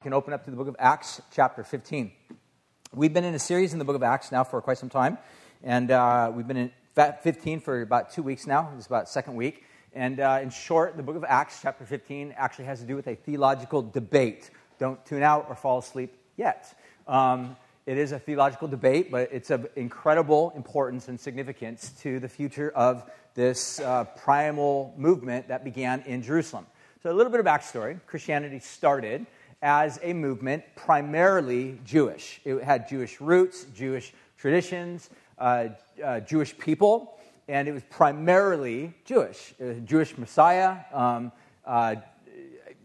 You can open up to the book of Acts, chapter 15. We've been in a series in the book of Acts now for quite some time, and uh, we've been in 15 for about two weeks now. It's about second week. And uh, in short, the book of Acts, chapter 15, actually has to do with a theological debate. Don't tune out or fall asleep yet. Um, it is a theological debate, but it's of incredible importance and significance to the future of this uh, primal movement that began in Jerusalem. So, a little bit of backstory Christianity started as a movement primarily Jewish. It had Jewish roots, Jewish traditions, uh, uh, Jewish people, and it was primarily Jewish. Jewish Messiah. Um, uh,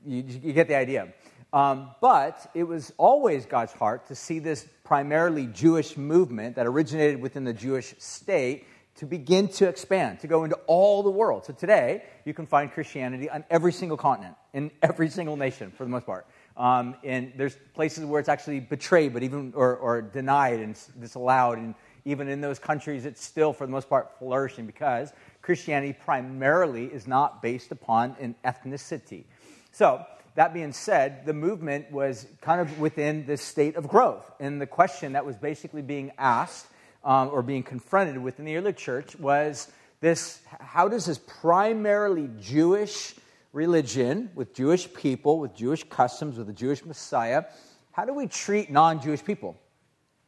you, you, get the idea. Um, but it was always God's heart to see this primarily Jewish movement that originated within the Jewish state to begin to expand, to go into all the world. So today, you can find Christianity on every single continent, in every single nation, for the most part. Um, and there's places where it's actually betrayed, but even or, or denied and disallowed. And even in those countries, it's still, for the most part, flourishing because Christianity primarily is not based upon an ethnicity. So, that being said, the movement was kind of within this state of growth. And the question that was basically being asked um, or being confronted within the early church was this how does this primarily Jewish religion, with Jewish people, with Jewish customs, with the Jewish Messiah, how do we treat non Jewish people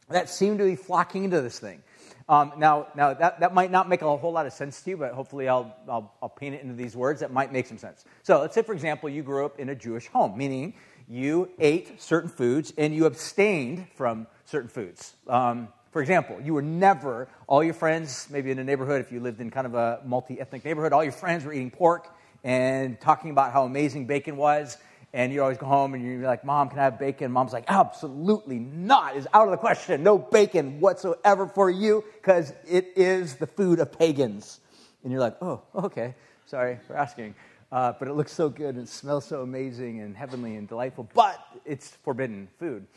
that seem to be flocking into this thing? Um, now, now that, that might not make a whole lot of sense to you, but hopefully I'll, I'll, I'll paint it into these words that might make some sense. So let's say, for example, you grew up in a Jewish home, meaning you ate certain foods and you abstained from certain foods. Um, for example, you were never, all your friends, maybe in a neighborhood, if you lived in kind of a multi ethnic neighborhood, all your friends were eating pork and talking about how amazing bacon was. And you always go home and you're like, Mom, can I have bacon? Mom's like, Absolutely not. It's out of the question. No bacon whatsoever for you because it is the food of pagans. And you're like, Oh, okay. Sorry for asking. Uh, but it looks so good and it smells so amazing and heavenly and delightful, but it's forbidden food.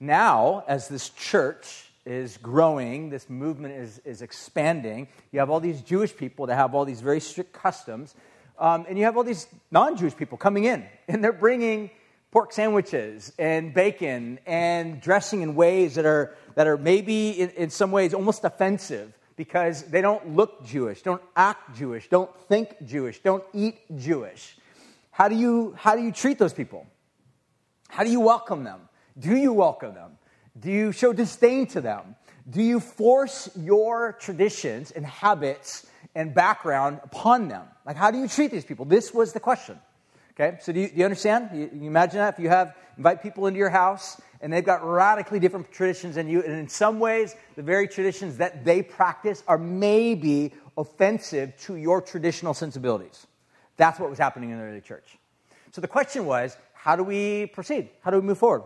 Now, as this church is growing, this movement is, is expanding, you have all these Jewish people that have all these very strict customs um, and you have all these non Jewish people coming in, and they're bringing pork sandwiches and bacon and dressing in ways that are, that are maybe in, in some ways almost offensive because they don't look Jewish, don't act Jewish, don't think Jewish, don't eat Jewish. How do you, how do you treat those people? How do you welcome them? Do you welcome them? Do you show disdain to them? Do you force your traditions and habits and background upon them? Like, how do you treat these people? This was the question. Okay, so do you, do you understand? You, you, imagine that if you have invite people into your house and they've got radically different traditions than you, and in some ways, the very traditions that they practice are maybe offensive to your traditional sensibilities. That's what was happening in the early church. So the question was, how do we proceed? How do we move forward?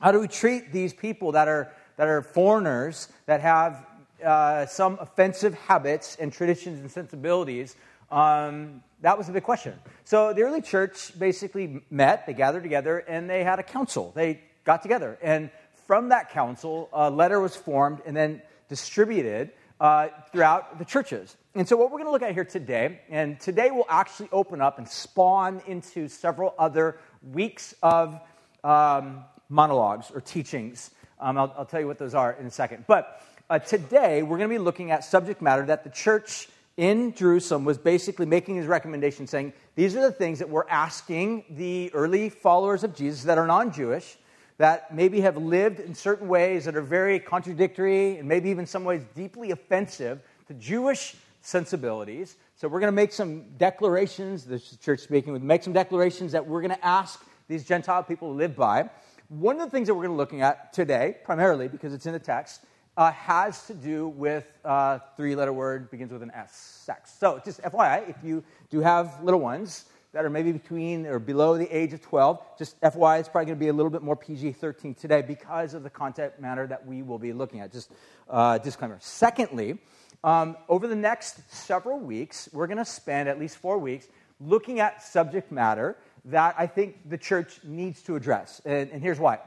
How do we treat these people that are that are foreigners that have uh, some offensive habits and traditions and sensibilities? Um, that was the big question. So the early church basically met, they gathered together, and they had a council. They got together. And from that council, a letter was formed and then distributed uh, throughout the churches. And so, what we're going to look at here today, and today will actually open up and spawn into several other weeks of um, monologues or teachings. Um, I'll, I'll, tell you what those are in a second. But uh, today, we're going to be looking at subject matter that the church in Jerusalem was basically making his recommendation, saying, These are the things that we're asking the early followers of Jesus that are non Jewish, that maybe have lived in certain ways that are very contradictory and maybe even some ways deeply offensive to Jewish sensibilities. So we're going to make some declarations, the church speaking, with make some declarations that we're going to ask these Gentile people to live by. One of the things that we're going to be looking at today, primarily because it's in the text, uh, has to do with uh, three-letter word begins with an S, sex. So just FYI, if you do have little ones that are maybe between or below the age of 12, just FYI, it's probably going to be a little bit more PG-13 today because of the content matter that we will be looking at. Just uh, disclaimer. Secondly, um, over the next several weeks, we're going to spend at least four weeks looking at subject matter that I think the church needs to address. And, and here's why.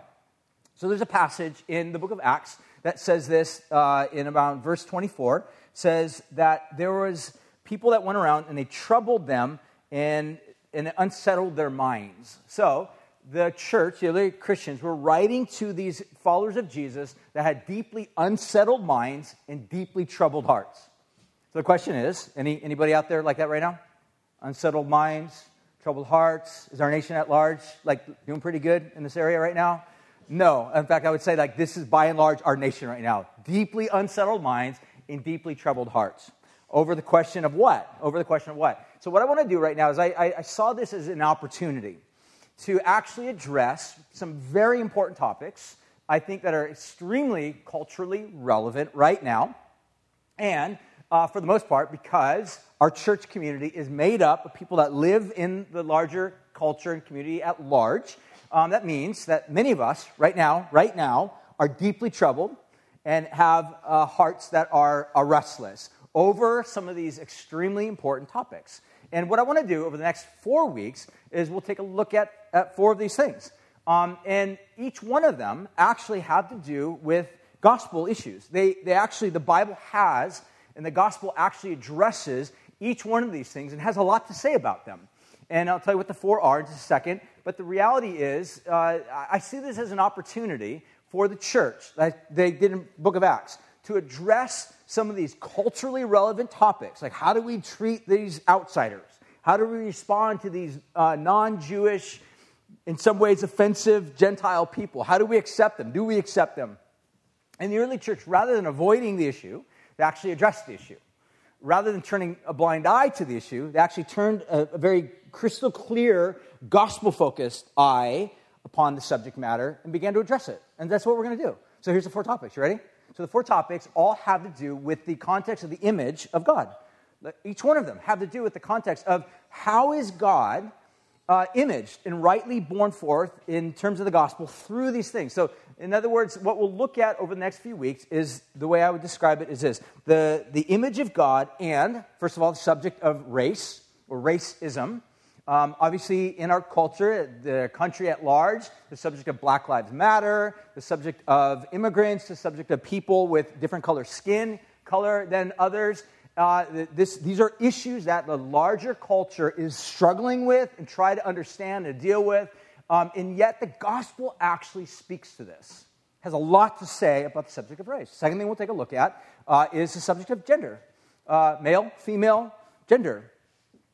So there's a passage in the book of Acts that says this uh, in about verse 24 says that there was people that went around and they troubled them and, and unsettled their minds. So the church, the early Christians, were writing to these followers of Jesus that had deeply unsettled minds and deeply troubled hearts. So the question is any, anybody out there like that right now? Unsettled minds, troubled hearts? Is our nation at large like doing pretty good in this area right now? No. In fact, I would say like this is by and large our nation right now. Deeply unsettled minds and deeply troubled hearts. Over the question of what? Over the question of what? So what I want to do right now is I, I, I saw this as an opportunity to actually address some very important topics, I think, that are extremely culturally relevant right now. And uh, for the most part, because our church community is made up of people that live in the larger culture and community at large. Um, that means that many of us, right now, right now, are deeply troubled and have uh, hearts that are, are restless over some of these extremely important topics. And what I want to do over the next four weeks is we'll take a look at, at four of these things. Um, and each one of them actually have to do with gospel issues. They, they actually, the Bible has, and the gospel actually addresses each one of these things and has a lot to say about them. And I'll tell you what the four are in just a second. But the reality is, uh, I see this as an opportunity for the church, like they did in book of Acts, to address some of these culturally relevant topics, like how do we treat these outsiders? How do we respond to these uh, non Jewish, in some ways offensive Gentile people? How do we accept them? Do we accept them? And the early church, rather than avoiding the issue, they actually addressed the issue. Rather than turning a blind eye to the issue, they actually turned a, a very crystal clear, gospel focused eye upon the subject matter and began to address it. And that's what we're going to do. So here's the four topics. You ready? So the four topics all have to do with the context of the image of God. Each one of them have to do with the context of how is God uh, imaged and rightly born forth in terms of the gospel through these things. So, in other words, what we'll look at over the next few weeks is the way I would describe it is this the, the image of God, and first of all, the subject of race or racism. Um, obviously, in our culture, the country at large, the subject of Black Lives Matter, the subject of immigrants, the subject of people with different color skin color than others. Uh, this, these are issues that the larger culture is struggling with and try to understand and deal with. Um, and yet, the gospel actually speaks to this, has a lot to say about the subject of race. Second thing we'll take a look at uh, is the subject of gender uh, male, female, gender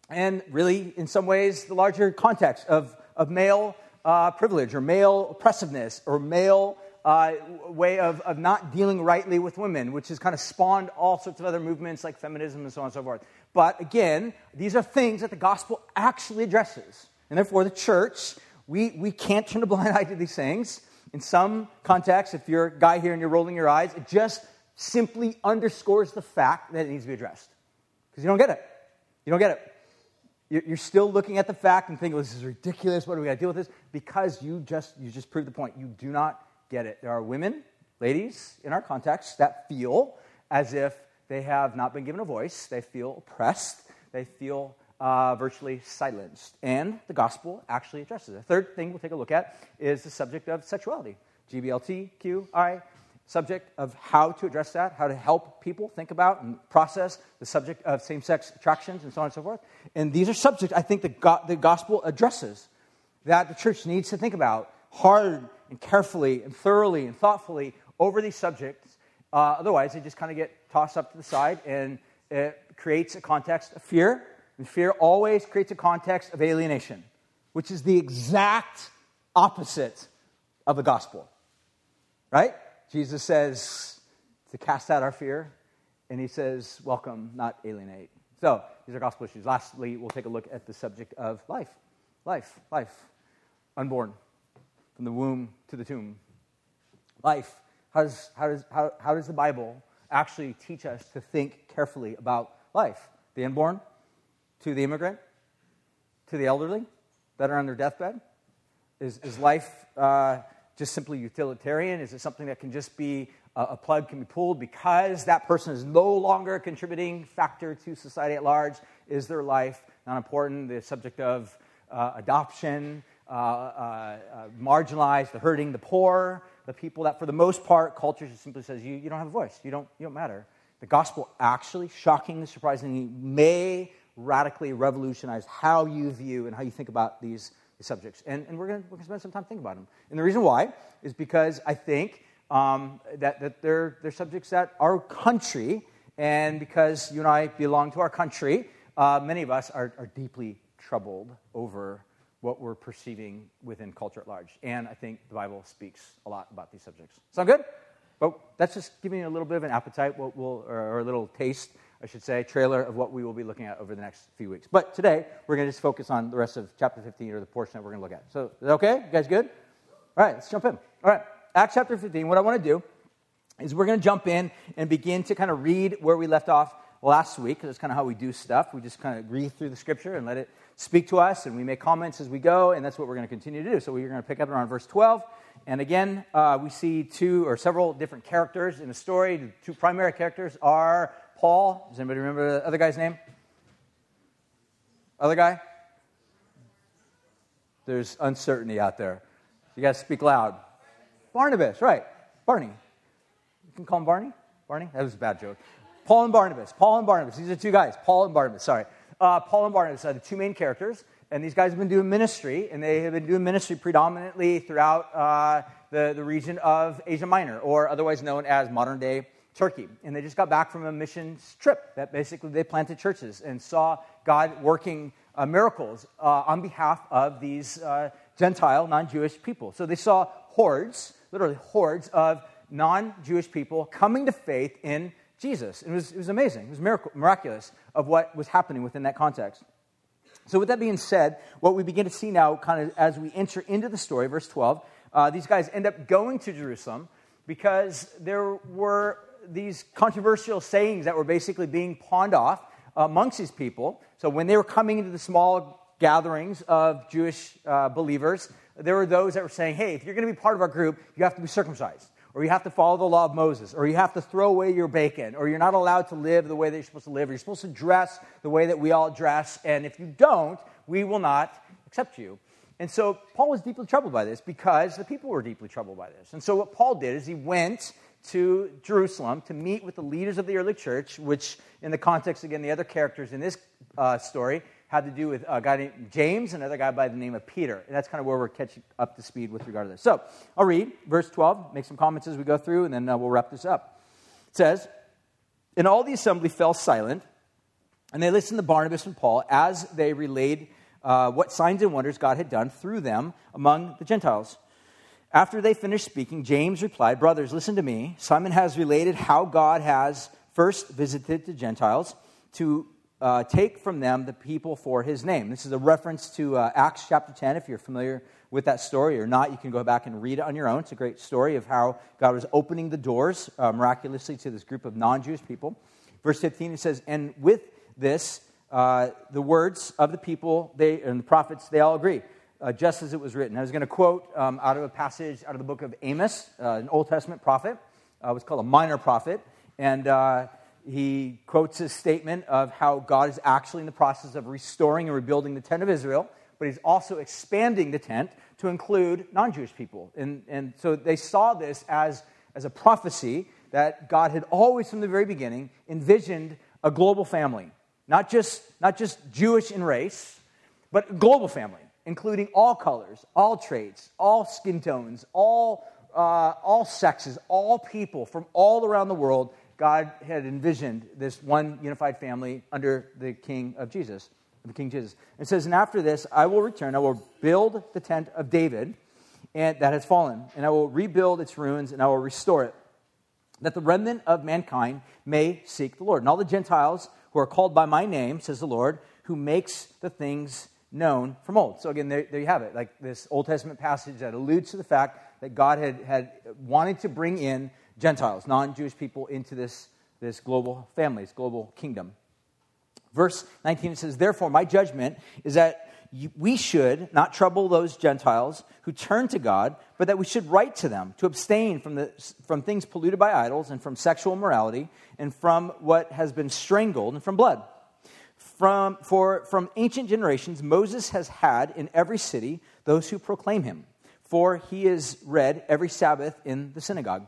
and really, in some ways, the larger context of, of male uh, privilege or male oppressiveness or male uh, way of, of not dealing rightly with women, which has kind of spawned all sorts of other movements like feminism and so on and so forth. But again, these are things that the gospel actually addresses. And therefore, the church, we, we can't turn a blind eye to these things. In some contexts, if you're a guy here and you're rolling your eyes, it just simply underscores the fact that it needs to be addressed. Because you don't get it. You don't get it. You're still looking at the fact and thinking, this is ridiculous. What are we going to deal with this? Because you just, you just proved the point. You do not get it. There are women, ladies, in our context that feel as if they have not been given a voice. They feel oppressed. They feel uh, virtually silenced. And the gospel actually addresses it. The third thing we'll take a look at is the subject of sexuality. GBLTQI subject of how to address that, how to help people think about and process the subject of same sex attractions and so on and so forth. And these are subjects I think the, go- the gospel addresses that the church needs to think about hard and carefully and thoroughly and thoughtfully over these subjects. Uh, otherwise, they just kind of get tossed up to the side and it creates a context of fear. And fear always creates a context of alienation, which is the exact opposite of the gospel. Right? Jesus says to cast out our fear, and he says, welcome, not alienate. So, these are gospel issues. Lastly, we'll take a look at the subject of life. Life, life. Unborn, from the womb to the tomb. Life. How does, how does, how, how does the Bible actually teach us to think carefully about life? The unborn, to the immigrant, to the elderly that are on their deathbed? Is, is life uh, just simply utilitarian? Is it something that can just be a plug can be pulled because that person is no longer a contributing factor to society at large? Is their life not important? The subject of uh, adoption, uh, uh, uh, marginalized, the hurting, the poor, the people that, for the most part, culture just simply says, you, you don't have a voice, you don't, you don't matter. The gospel actually, shockingly, surprisingly, may radically revolutionize how you view and how you think about these subjects. And, and we're going to spend some time thinking about them. And the reason why is because I think um, that, that they're, they're subjects that our country, and because you and I belong to our country, uh, many of us are, are deeply troubled over what we're perceiving within culture at large. And I think the Bible speaks a lot about these subjects. Sound good? But that's just giving you a little bit of an appetite, we'll, or a little taste, I should say, trailer of what we will be looking at over the next few weeks. But today, we're going to just focus on the rest of chapter 15 or the portion that we're going to look at. So, okay? You guys good? All right, let's jump in. All right, Acts chapter 15. What I want to do is we're going to jump in and begin to kind of read where we left off last week, that's kind of how we do stuff. We just kind of read through the scripture and let it speak to us, and we make comments as we go, and that's what we're going to continue to do. So we're going to pick up around verse 12. And again, uh, we see two or several different characters in the story. The two primary characters are Paul. Does anybody remember the other guy's name? Other guy? There's uncertainty out there. You got to speak loud. Barnabas, right. Barney. You can call him Barney? Barney? That was a bad joke. Paul and Barnabas. Paul and Barnabas. These are two guys. Paul and Barnabas, sorry. Uh, Paul and Barnabas are the two main characters. And these guys have been doing ministry, and they have been doing ministry predominantly throughout uh, the, the region of Asia Minor, or otherwise known as modern day Turkey. And they just got back from a mission trip that basically they planted churches and saw God working uh, miracles uh, on behalf of these uh, Gentile, non Jewish people. So they saw hordes, literally hordes of non Jewish people coming to faith in Jesus. It was, it was amazing. It was miracle, miraculous of what was happening within that context. So, with that being said, what we begin to see now, kind of as we enter into the story, verse 12, uh, these guys end up going to Jerusalem because there were these controversial sayings that were basically being pawned off amongst these people. So, when they were coming into the small gatherings of Jewish uh, believers, there were those that were saying, hey, if you're going to be part of our group, you have to be circumcised or you have to follow the law of Moses, or you have to throw away your bacon, or you're not allowed to live the way that you're supposed to live, or you're supposed to dress the way that we all dress, and if you don't, we will not accept you. And so Paul was deeply troubled by this because the people were deeply troubled by this. And so what Paul did is he went to Jerusalem to meet with the leaders of the early church, which, in the context, again, the other characters in this uh, story had to do with a guy named James, and another guy by the name of Peter. And that's kind of where we're catching up to speed with regard to this. So I'll read verse 12, make some comments as we go through, and then uh, we'll wrap this up. It says, And all the assembly fell silent, and they listened to Barnabas and Paul as they relayed uh, what signs and wonders God had done through them among the Gentiles. After they finished speaking, James replied, Brothers, listen to me. Simon has related how God has first visited the Gentiles to uh, take from them the people for his name. This is a reference to uh, Acts chapter 10. If you're familiar with that story or not, you can go back and read it on your own. It's a great story of how God was opening the doors uh, miraculously to this group of non Jewish people. Verse 15, it says, And with this, uh, the words of the people they, and the prophets, they all agree. Uh, just as it was written. I was going to quote um, out of a passage out of the book of Amos, uh, an Old Testament prophet. Uh, it was called a minor prophet. And he quotes his statement of how God is actually in the process of restoring and rebuilding the tent of Israel, but he's also expanding the tent to include non Jewish people. And, and so they saw this as, as a prophecy that God had always, from the very beginning, envisioned a global family, not just, not just Jewish in race, but a global family, including all colors, all traits, all skin tones, all, uh, all sexes, all people from all around the world God had envisioned this one unified family under the King of Jesus, the King Jesus. It says, And after this, I will return, I will build the tent of David and that has fallen, and I will rebuild its ruins, and I will restore it, that the remnant of mankind may seek the Lord. And all the Gentiles who are called by my name, says the Lord, who makes the things known from old. So again, there, there you have it, like this Old Testament passage that alludes to the fact that God had, had wanted to bring in Gentiles, non Jewish people, into this, this global family, this global kingdom. Verse 19 it says, Therefore, my judgment is that we should not trouble those Gentiles who turn to God, but that we should write to them to abstain from, the, from things polluted by idols and from sexual immorality and from what has been strangled and from blood. From, for from ancient generations, Moses has had in every city those who proclaim him, for he is read every Sabbath in the synagogue.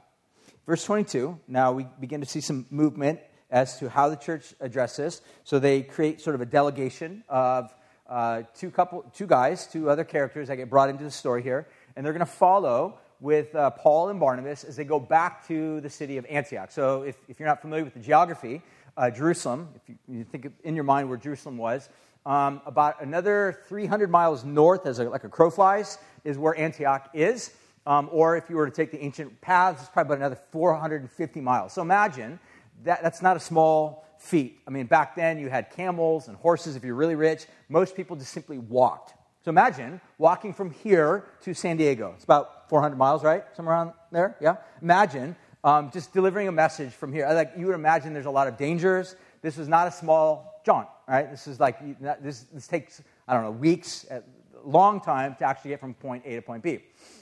Verse 22, now we begin to see some movement as to how the church addresses. So they create sort of a delegation of uh, two, couple, two guys, two other characters that get brought into the story here, and they're going to follow with uh, Paul and Barnabas as they go back to the city of Antioch. So, if, if you're not familiar with the geography, uh, Jerusalem, if you, you, think in your mind where Jerusalem was, um, about another 300 miles north, as a, like a crow flies, is where Antioch is. Um, or if you were to take the ancient paths, it's probably about another 450 miles. So imagine that, that's not a small feat. I mean, back then you had camels and horses if you're really rich. Most people just simply walked. So imagine walking from here to San Diego. It's about 400 miles, right? Somewhere around there, yeah? Imagine um, just delivering a message from here. Like you would imagine there's a lot of dangers. This was not a small jaunt, right? This is like, this, this takes, I don't know, weeks, a long time to actually get from point A to point B.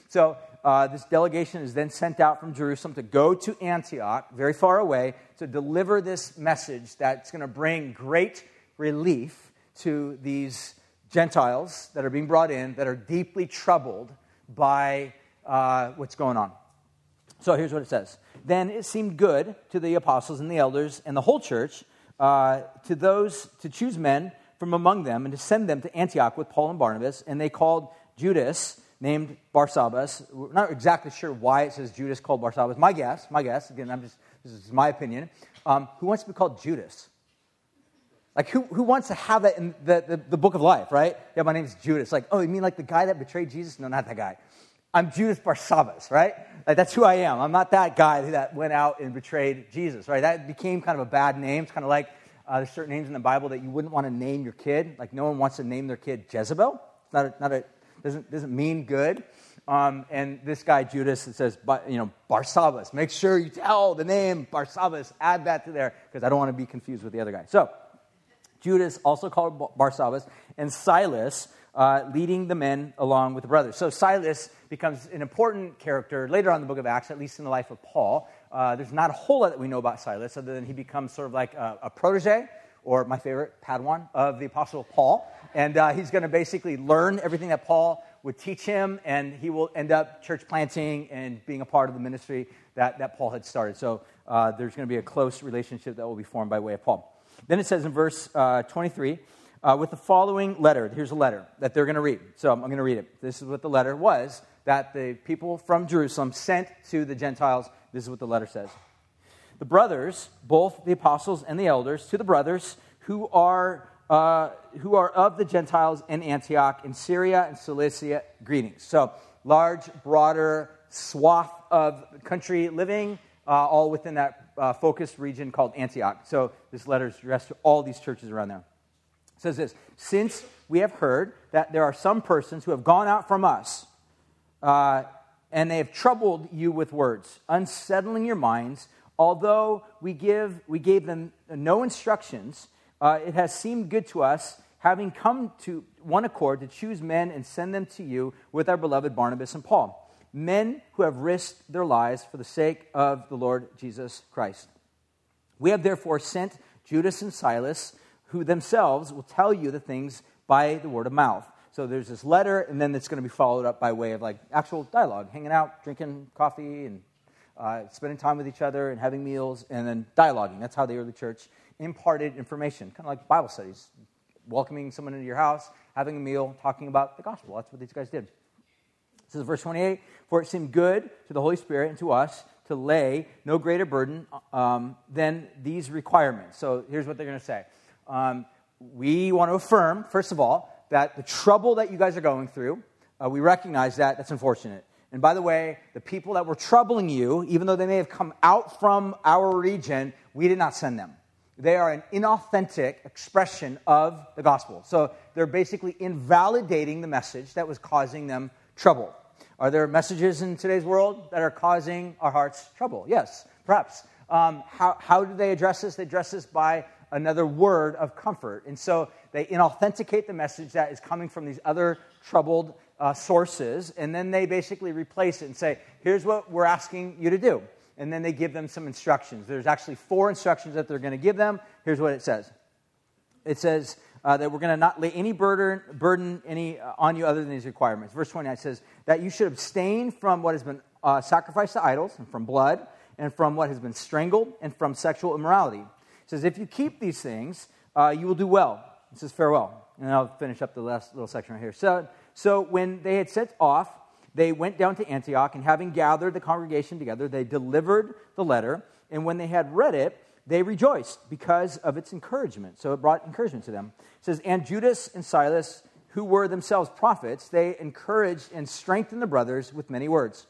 So uh, this delegation is then sent out from Jerusalem to go to Antioch, very far away, to deliver this message that's going to bring great relief to these Gentiles that are being brought in that are deeply troubled by uh, what's going on. So here's what it says Then it seemed good to the apostles and the elders and the whole church uh, to those to choose men from among them and to send them to Antioch with Paul and Barnabas. And they called Judas named Barsabbas. We're not exactly sure why it says Judas called Barsabbas. My guess, my guess, again, I'm just, this is my opinion. Um, who wants to be called Judas? Like, who, who wants to have that in the, the, the book of life, right? Yeah, my name is Judas. Like, oh, you mean like the guy that betrayed Jesus? No, not that guy. I'm Judas Barsabbas, right? Like, that's who I am. I'm not that guy that went out and betrayed Jesus, right? That became kind of a bad name. It's kind of like uh, there's certain names in the Bible that you wouldn't want to name your kid. Like, no one wants to name their kid Jezebel. It's not a, not a doesn't, doesn't mean good. Um, and this guy, Judas, it says, but you know, Barsabbas. Make sure you tell the name Barsabbas. Add that to there because I don't want to be confused with the other guy. So, Judas, also called Barsabbas, and Silas, uh, leading the men along with the brothers. So, Silas becomes an important character later on in the book of Acts, at least in the life of Paul. Uh, there's not a whole lot that we know about Silas other than he becomes sort of like a, a protege or my favorite, Padawan of the Apostle Paul. And uh, he's going to basically learn everything that Paul would teach him, and he will end up church planting and being a part of the ministry that, that Paul had started. So uh, there's going to be a close relationship that will be formed by way of Paul. Then it says in verse uh, 23, uh, with the following letter, here's a letter that they're going to read. So I'm going to read it. This is what the letter was that the people from Jerusalem sent to the Gentiles. This is what the letter says the brothers, both the apostles and the elders, to the brothers who are, uh, who are of the Gentiles in Antioch, in Syria and Cilicia, greetings. So, large, broader swath of country living, uh, all within that uh, focused region called Antioch. So, this letter is addressed to all these churches around there. It says this Since we have heard that there are some persons who have gone out from us, uh, and they have troubled you with words, unsettling your minds although we, give, we gave them no instructions, uh, it has seemed good to us, having come to one accord, to choose men and send them to you with our beloved Barnabas and Paul, men who have risked their lives for the sake of the Lord Jesus Christ. We have therefore sent Judas and Silas, who themselves will tell you the things by the word of mouth. So there's this letter, and then it's going to be followed up by way of like actual dialogue, hanging out, drinking coffee, and uh, spending time with each other and having meals, and then dialoguing. That's how the early church imparted information, kind of like Bible studies, welcoming someone into your house, having a meal, talking about the gospel. That's what these guys did. This is verse 28 For it seemed good to the Holy Spirit and to us to lay no greater burden um, than these requirements. So here's what they're going to say. Um, we want to affirm, first of all, that the trouble that you guys are going through, uh, we recognize that. That's unfortunate. And by the way, the people that were troubling you, even though they may have come out from our region, we did not send them. They are an inauthentic expression of the gospel. So they're basically invalidating the message that was causing them trouble. Are there messages in today's world that are causing our hearts trouble? Yes, perhaps. Um, how, how do they address this? They address this by another word of comfort. And so they inauthenticate the message that is coming from these other troubled uh, sources, and then they basically replace it and say, here's what we're asking you to do. And then they give them some instructions. There's actually four instructions that they're going to give them. Here's what it says it says uh, that we're going to not lay any burden, burden any, uh, on you other than these requirements. Verse 29 says that you should abstain from what has been uh, sacrificed to idols, and from blood, and from what has been strangled, and from sexual immorality. It says, if you keep these things, uh, you will do well. It says, farewell. and I'll finish up the last little section right here. So, so when they had set off, they went down to Antioch, and having gathered the congregation together, they delivered the letter. And when they had read it, they rejoiced because of its encouragement. So it brought encouragement to them. It says, And Judas and Silas, who were themselves prophets, they encouraged and strengthened the brothers with many words.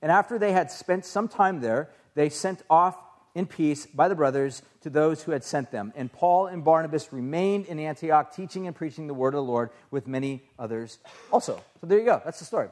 And after they had spent some time there, they sent off in peace by the brothers to those who had sent them. And Paul and Barnabas remained in Antioch, teaching and preaching the word of the Lord with many others also. So there you go. That's the story.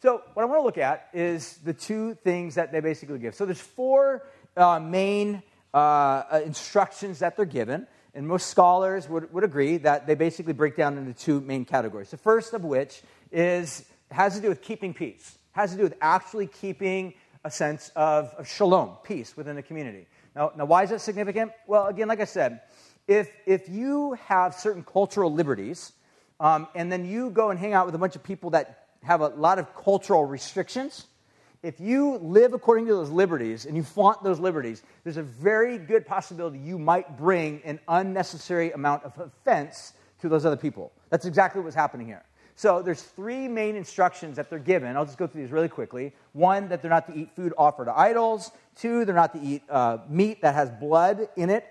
So what I want to look at is the two things that they basically give. So there's four uh, main uh, uh instructions that they're given. And most scholars would, would agree that they basically break down into two main categories. The first of which is has to do with keeping peace, has to do with actually keeping a sense of, of shalom, peace within the community. Now, now, why is that significant? Well, again, like I said, if, if you have certain cultural liberties, um, and then you go and hang out with a bunch of people that have a lot of cultural restrictions, if you live according to those liberties and you flaunt those liberties, there's a very good possibility you might bring an unnecessary amount of offense to those other people. That's exactly what's happening here. So there's three main instructions that they're given. I'll just go through these really quickly. One, that they're not to eat food offered to idols. Two, they're not to eat uh, meat that has blood in it,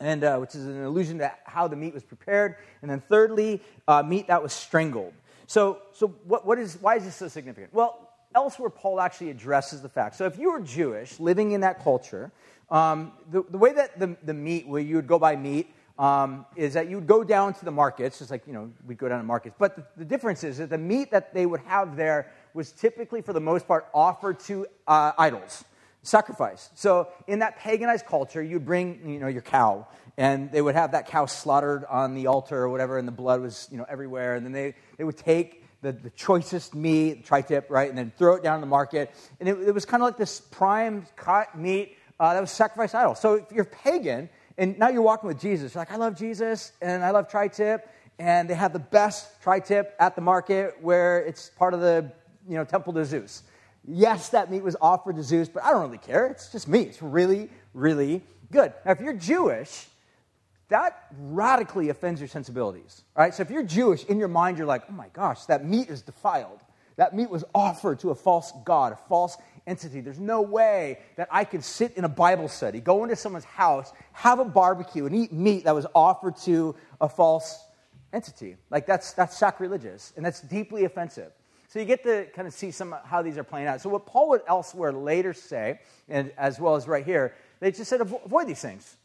and uh, which is an allusion to how the meat was prepared. And then thirdly, uh, meat that was strangled. So, so what, what is, why is this so significant? Well, elsewhere, Paul actually addresses the fact. So if you were Jewish, living in that culture, um, the, the way that the, the meat, where you would go buy meat, um, is that you would go down to the markets, just like, you know, we'd go down to markets. But the, the, difference is that the meat that they would have there was typically, for the most part, offered to uh, idols, sacrifice. So in that paganized culture, you'd bring, you know, your cow, and they would have that cow slaughtered on the altar or whatever, and the blood was, you know, everywhere. And then they, they would take the, the choicest meat, tri-tip, right, and then throw it down in the market. And it, it was kind of like this prime cut meat uh, that was sacrificed idols. So if you're pagan, and now you're walking with Jesus. You're like, I love Jesus and I love tri tip. And they have the best tri tip at the market where it's part of the you know, temple to Zeus. Yes, that meat was offered to Zeus, but I don't really care. It's just meat. It's really, really good. Now, if you're Jewish, that radically offends your sensibilities. Right? So if you're Jewish, in your mind, you're like, oh my gosh, that meat is defiled. That meat was offered to a false God, a false entity. There's no way that I could sit in a Bible study, go into someone's house, have a barbecue, and eat meat that was offered to a false entity. Like that's that's sacrilegious and that's deeply offensive. So you get to kind of see some how these are playing out. So what Paul would elsewhere later say, and as well as right here, they just said avoid these things.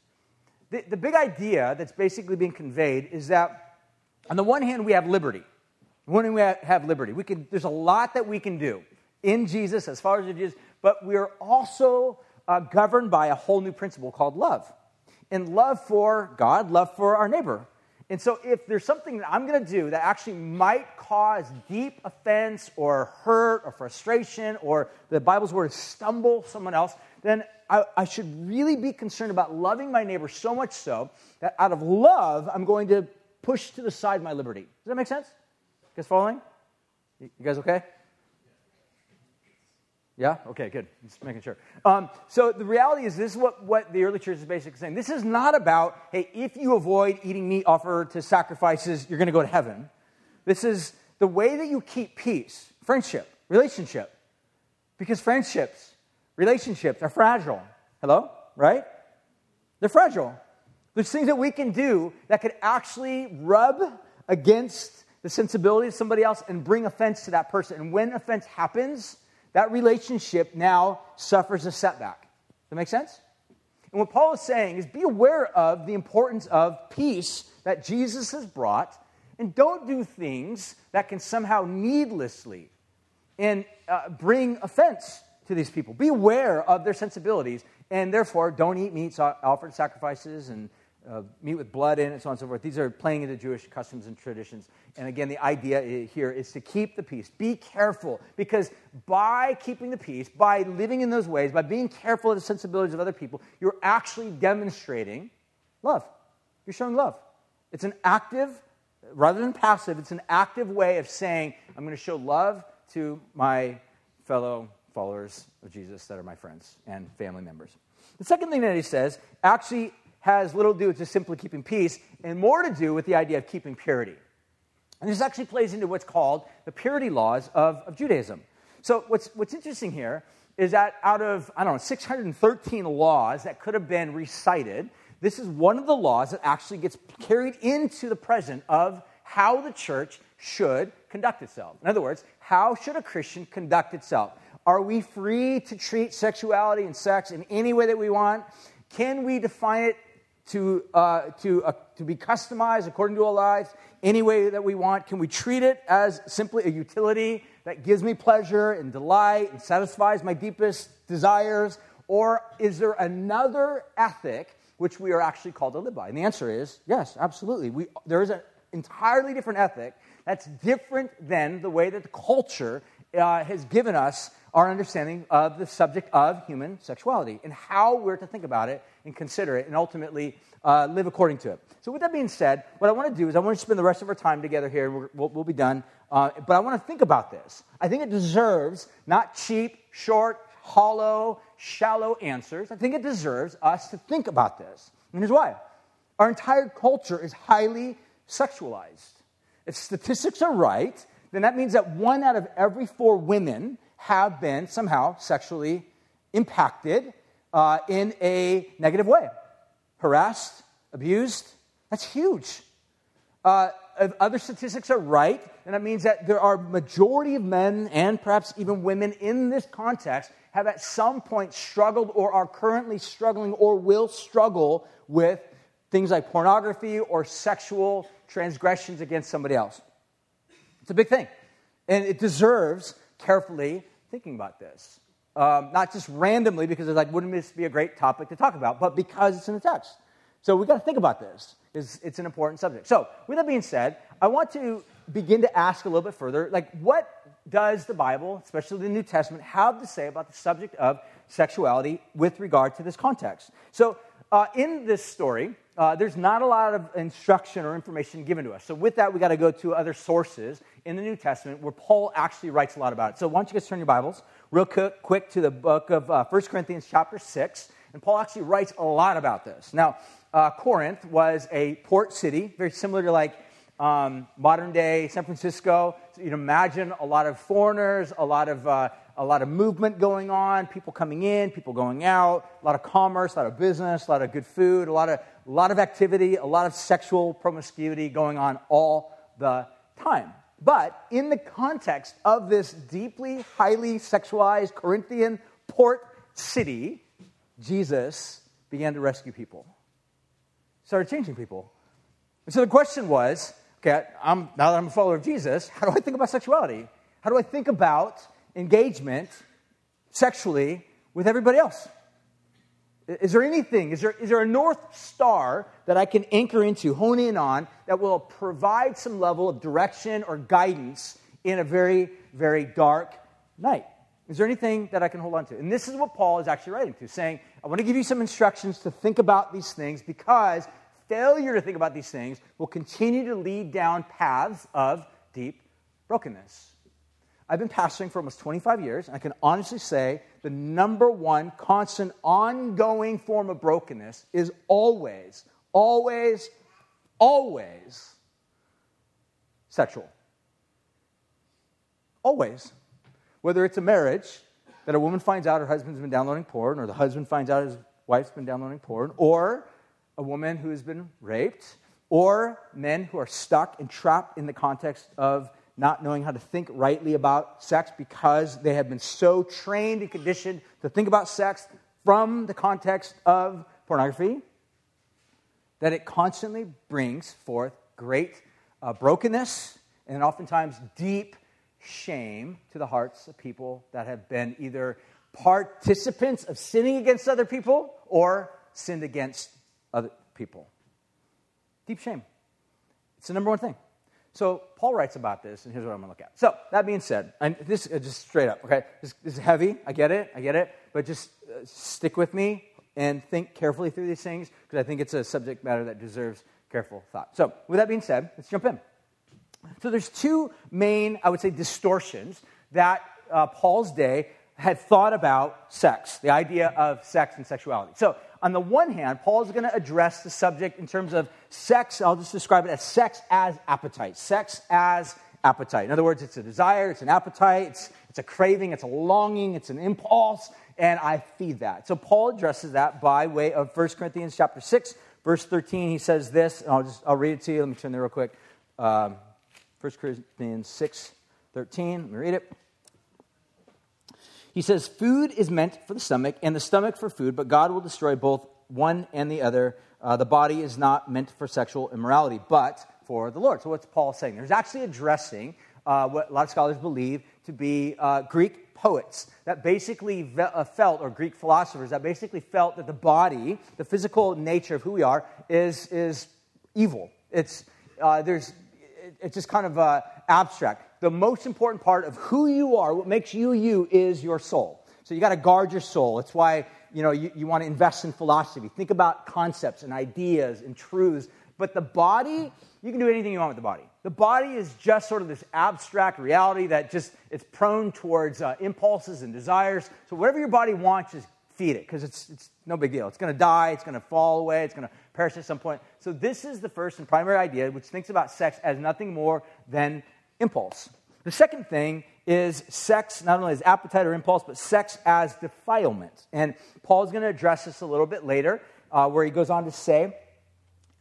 The, the big idea that's basically being conveyed is that on the one hand we have liberty. When we have liberty, we can, there's a lot that we can do in Jesus, as far as it is, but we are also uh, governed by a whole new principle called love. And love for God, love for our neighbor. And so, if there's something that I'm going to do that actually might cause deep offense or hurt or frustration, or the Bible's word stumble someone else, then I, I, should really be concerned about loving my neighbor so much so that out of love, I'm going to push to the side my liberty. Does that make sense? You guys following? You guys okay? Yeah? Okay, good. Just making sure. Um, so the reality is, this is what, what the early church is basically saying. This is not about, hey, if you avoid eating meat offered to sacrifices, you're going to go to heaven. This is the way that you keep peace, friendship, relationship. Because friendships, relationships are fragile. Hello? Right? They're fragile. There's things that we can do that could actually rub against the sensibility of somebody else and bring offense to that person. And when offense happens, that relationship now suffers a setback. Does that make sense? And what Paul is saying is be aware of the importance of peace that Jesus has brought, and don't do things that can somehow needlessly and uh, bring offense to these people. Be aware of their sensibilities, and therefore don't eat meats offered sacrifices and uh, meat with blood in it, so on and so forth. These are playing into Jewish customs and traditions. And again, the idea here is to keep the peace. Be careful, because by keeping the peace, by living in those ways, by being careful of the sensibilities of other people, you're actually demonstrating love. You're showing love. It's an active, rather than passive, it's an active way of saying, I'm going to show love to my fellow followers of Jesus that are my friends and family members. The second thing that he says actually has little to do with just simply keeping peace and more to do with the idea of keeping purity. And this actually plays into what's called the purity laws of, of Judaism. So, what's, what's interesting here is that out of, I don't know, 613 laws that could have been recited, this is one of the laws that actually gets carried into the present of how the church should conduct itself. In other words, how should a Christian conduct itself? Are we free to treat sexuality and sex in any way that we want? Can we define it to, uh, to, uh, to be customized according to our lives any way that we want? Can we treat it as simply a utility that gives me pleasure and delight and satisfies my deepest desires? Or is there another ethic which we are actually called to live by? And the answer is yes, absolutely. We, there is an entirely different ethic that's different than the way that the culture uh, has given us our understanding of the subject of human sexuality and how we're to think about it and consider it and ultimately uh, live according to it. So, with that being said, what I want to do is I want to spend the rest of our time together here. we will we'll be done. Uh, but I want to think about this. I think it deserves not cheap, short, hollow, shallow answers. I think it deserves us to think about this. And here's why our entire culture is highly sexualized. If statistics are right, then that means that one out of every four women have been somehow sexually impacted uh, in a negative way harassed, abused. That's huge. Uh, other statistics are right, then that means that there are majority of men and perhaps even women in this context have at some point struggled or are currently struggling or will struggle with things like pornography or sexual transgressions against somebody else. It's a big thing. And it deserves carefully thinking about this. Um, not just randomly because it's like, wouldn't this be a great topic to talk about, but because it's in the text. So we've got to think about this. It's, it's an important subject. So, with that being said, I want to begin to ask a little bit further like, what does the Bible, especially the New Testament, have to say about the subject of sexuality with regard to this context? So, uh, in this story, uh, there's not a lot of instruction or information given to us. So, with that, we got to go to other sources in the New Testament where Paul actually writes a lot about it. So, why don't you guys turn your Bibles real quick, quick to the book of uh, 1 Corinthians, chapter 6. And Paul actually writes a lot about this. Now, uh, Corinth was a port city, very similar to like um, modern day San Francisco. So you'd imagine a lot of foreigners, a lot of uh, a lot of movement going on, people coming in, people going out, a lot of commerce, a lot of business, a lot of good food, a lot of, a lot of activity, a lot of sexual promiscuity going on all the time. But in the context of this deeply, highly sexualized Corinthian port city, Jesus began to rescue people, started changing people. And so the question was okay, I'm, now that I'm a follower of Jesus, how do I think about sexuality? How do I think about engagement sexually with everybody else? Is there anything, is there, is there a North Star that I can anchor into, hone in on, that will provide some level of direction or guidance in a very, very dark night? Is there anything that I can hold on to? And this is what Paul is actually writing to, saying, I want to give you some instructions to think about these things because failure to think about these things will continue to lead down paths of deep brokenness. I've been pastoring for almost 25 years, and I can honestly say the number one constant, ongoing form of brokenness is always, always, always sexual. Always. Whether it's a marriage that a woman finds out her husband's been downloading porn, or the husband finds out his wife's been downloading porn, or a woman who has been raped, or men who are stuck and trapped in the context of not knowing how to think rightly about sex because they have been so trained and conditioned to think about sex from the context of pornography that it constantly brings forth great uh, brokenness and oftentimes deep shame to the hearts of people that have been either participants of sinning against other people or sinned against other people. Deep shame. It's the number one thing. So Paul writes about this, and here's what I'm going to look at. So that being said, and this uh, just straight up, okay, this, this, is heavy. I get it, I get it, but just uh, stick with me and think carefully through these things because I think it's a subject matter that deserves careful thought. So with that being said, let's jump in. So there's two main, I would say, distortions that uh, Paul's day had thought about sex, the idea of sex and sexuality. So on the one hand, Paul is going to address the subject in terms of sex. I'll just describe it as sex as appetite. Sex as appetite. In other words, it's a desire, it's an appetite, it's, it's a craving, it's a longing, it's an impulse, and I feed that. So Paul addresses that by way of 1 Corinthians chapter 6, verse 13. He says this, and I'll just I'll read it to you. Let me turn there real quick. Um, 1 Corinthians 6, 13. Let me read it. He says, Food is meant for the stomach, and the stomach for food, but God will destroy both one and the other. Uh, the body is not meant for sexual immorality, but for the Lord. So, what's Paul saying? There's actually addressing uh, what a lot of scholars believe to be uh, Greek poets that basically ve- uh, felt, or Greek philosophers that basically felt that the body, the physical nature of who we are, is, is evil. It's, uh, there's, it's just kind of uh, abstract. The most important part of who you are, what makes you you, is your soul. So you got to guard your soul. It's why you know you, you want to invest in philosophy. Think about concepts and ideas and truths. But the body you can do anything you want with the body. The body is just sort of this abstract reality that just it's prone towards uh, impulses and desires. So whatever your body wants, just feed it because it's, it's no big deal. It's going to die, it's going to fall away, it's going to perish at some point. So this is the first and primary idea, which thinks about sex as nothing more than impulse. The second thing is sex not only as appetite or impulse, but sex as defilement. And Paul's going to address this a little bit later, uh, where he goes on to say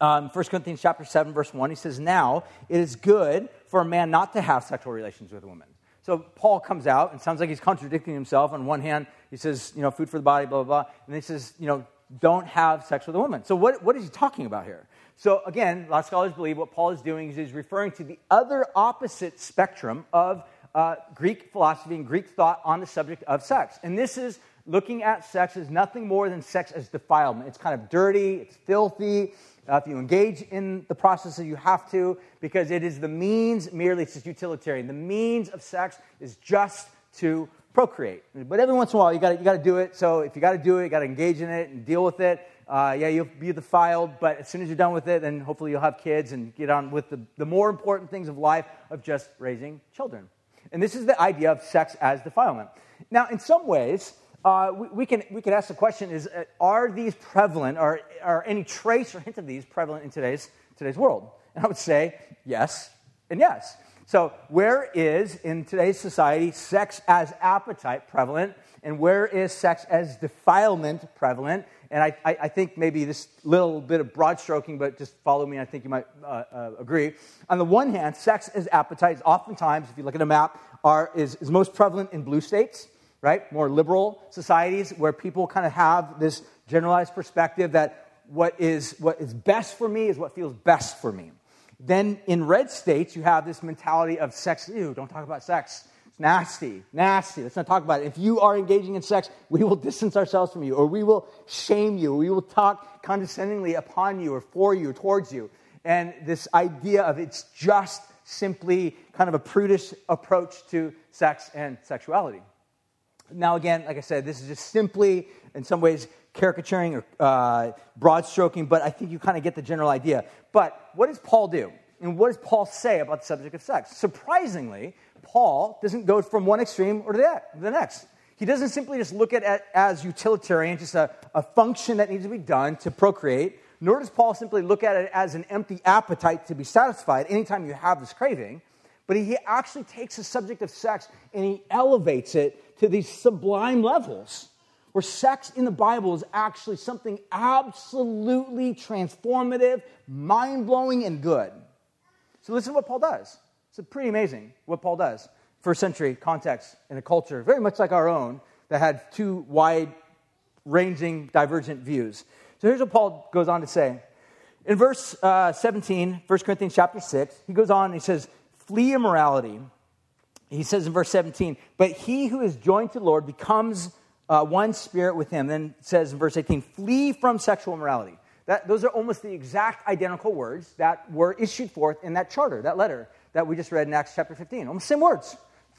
um, 1 Corinthians chapter 7, verse 1, he says, Now it is good for a man not to have sexual relations with a woman. So Paul comes out and sounds like he's contradicting himself. On one hand, he says, you know, food for the body, blah, blah, blah. And he says, you know, don't have sex with a woman. So what, what is he talking about here? So again, a lot of scholars believe what Paul is doing is he's referring to the other opposite spectrum of uh, Greek philosophy and Greek thought on the subject of sex. And this is looking at sex as nothing more than sex as defilement. It's kind of dirty, it's filthy, uh, if you engage in the process, you have to, because it is the means merely, it's just utilitarian. The means of sex is just to procreate. But every once in a while, you got you to do it. So if you got to do it, you got to engage in it and deal with it. Uh, yeah, you'll be defiled, but as soon as you're done with it, then hopefully you'll have kids and get on with the, the more important things of life of just raising children. And this is the idea of sex as defilement. Now, in some ways, uh, we, we, can, we can ask the question is, uh, are these prevalent, or are any trace or hint of these prevalent in today's, today's world? And I would say yes and yes. So, where is, in today's society, sex as appetite prevalent? And where is sex as defilement prevalent? And I, I, I think maybe this little bit of broad stroking, but just follow me, I think you might uh, uh, agree. On the one hand, sex as appetite is oftentimes, if you look at a map, are, is, is most prevalent in blue states right? More liberal societies where people kind of have this generalized perspective that what is, what is best for me is what feels best for me. Then in red states, you have this mentality of sex. Ew, don't talk about sex. It's nasty, nasty. Let's not talk about it. If you are engaging in sex, we will distance ourselves from you, or we will shame you, we will talk condescendingly upon you, or for you, or towards you. And this idea of it's just simply kind of a prudish approach to sex and sexuality. Now, again, like I said, this is just simply, in some ways, caricaturing or uh, broad stroking, but I think you kind of get the general idea. But what does Paul do? And what does Paul say about the subject of sex? Surprisingly, Paul doesn't go from one extreme or to the next. He doesn't simply just look at it as utilitarian, just a, a function that needs to be done to procreate, nor does Paul simply look at it as an empty appetite to be satisfied anytime you have this craving, but he actually takes the subject of sex and he elevates it to these sublime levels where sex in the Bible is actually something absolutely transformative, mind blowing, and good. So, listen to what Paul does. It's pretty amazing what Paul does. First century context in a culture very much like our own that had two wide ranging, divergent views. So, here's what Paul goes on to say. In verse uh, 17, 1 Corinthians chapter 6, he goes on and he says, Flee immorality he says in verse 17, but he who is joined to the Lord becomes uh, one spirit with him. Then says in verse 18, flee from sexual immorality. That, those are almost the exact identical words that were issued forth in that charter, that letter that we just read in Acts chapter 15. Almost same words.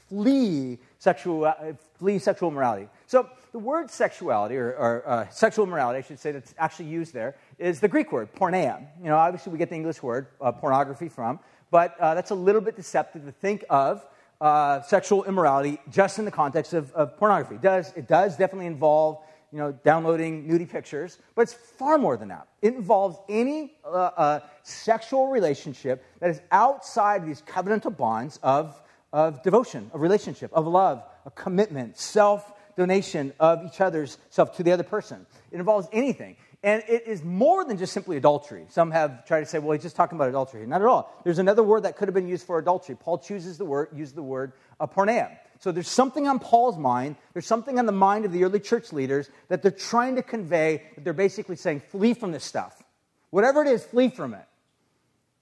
Flee sexual, uh, flee sexual immorality. So the word sexuality, or, or uh, sexual immorality, I should say, that's actually used there, is the Greek word, porneia. You know, obviously we get the English word, uh, pornography from, but uh, that's a little bit deceptive to think of uh, sexual immorality just in the context of, of, pornography. It does, it does definitely involve you know, downloading nudie pictures, but it's far more than that. It involves any uh, uh, sexual relationship that is outside these covenantal bonds of, of devotion, of relationship, of love, of commitment, self donation of each other's self to the other person. It involves anything. And it is more than just simply adultery. Some have tried to say, well, he's just talking about adultery. Not at all. There's another word that could have been used for adultery. Paul chooses the word, use the word uh, porneia. So there's something on Paul's mind, there's something on the mind of the early church leaders that they're trying to convey, that they're basically saying, flee from this stuff. Whatever it is, flee from it.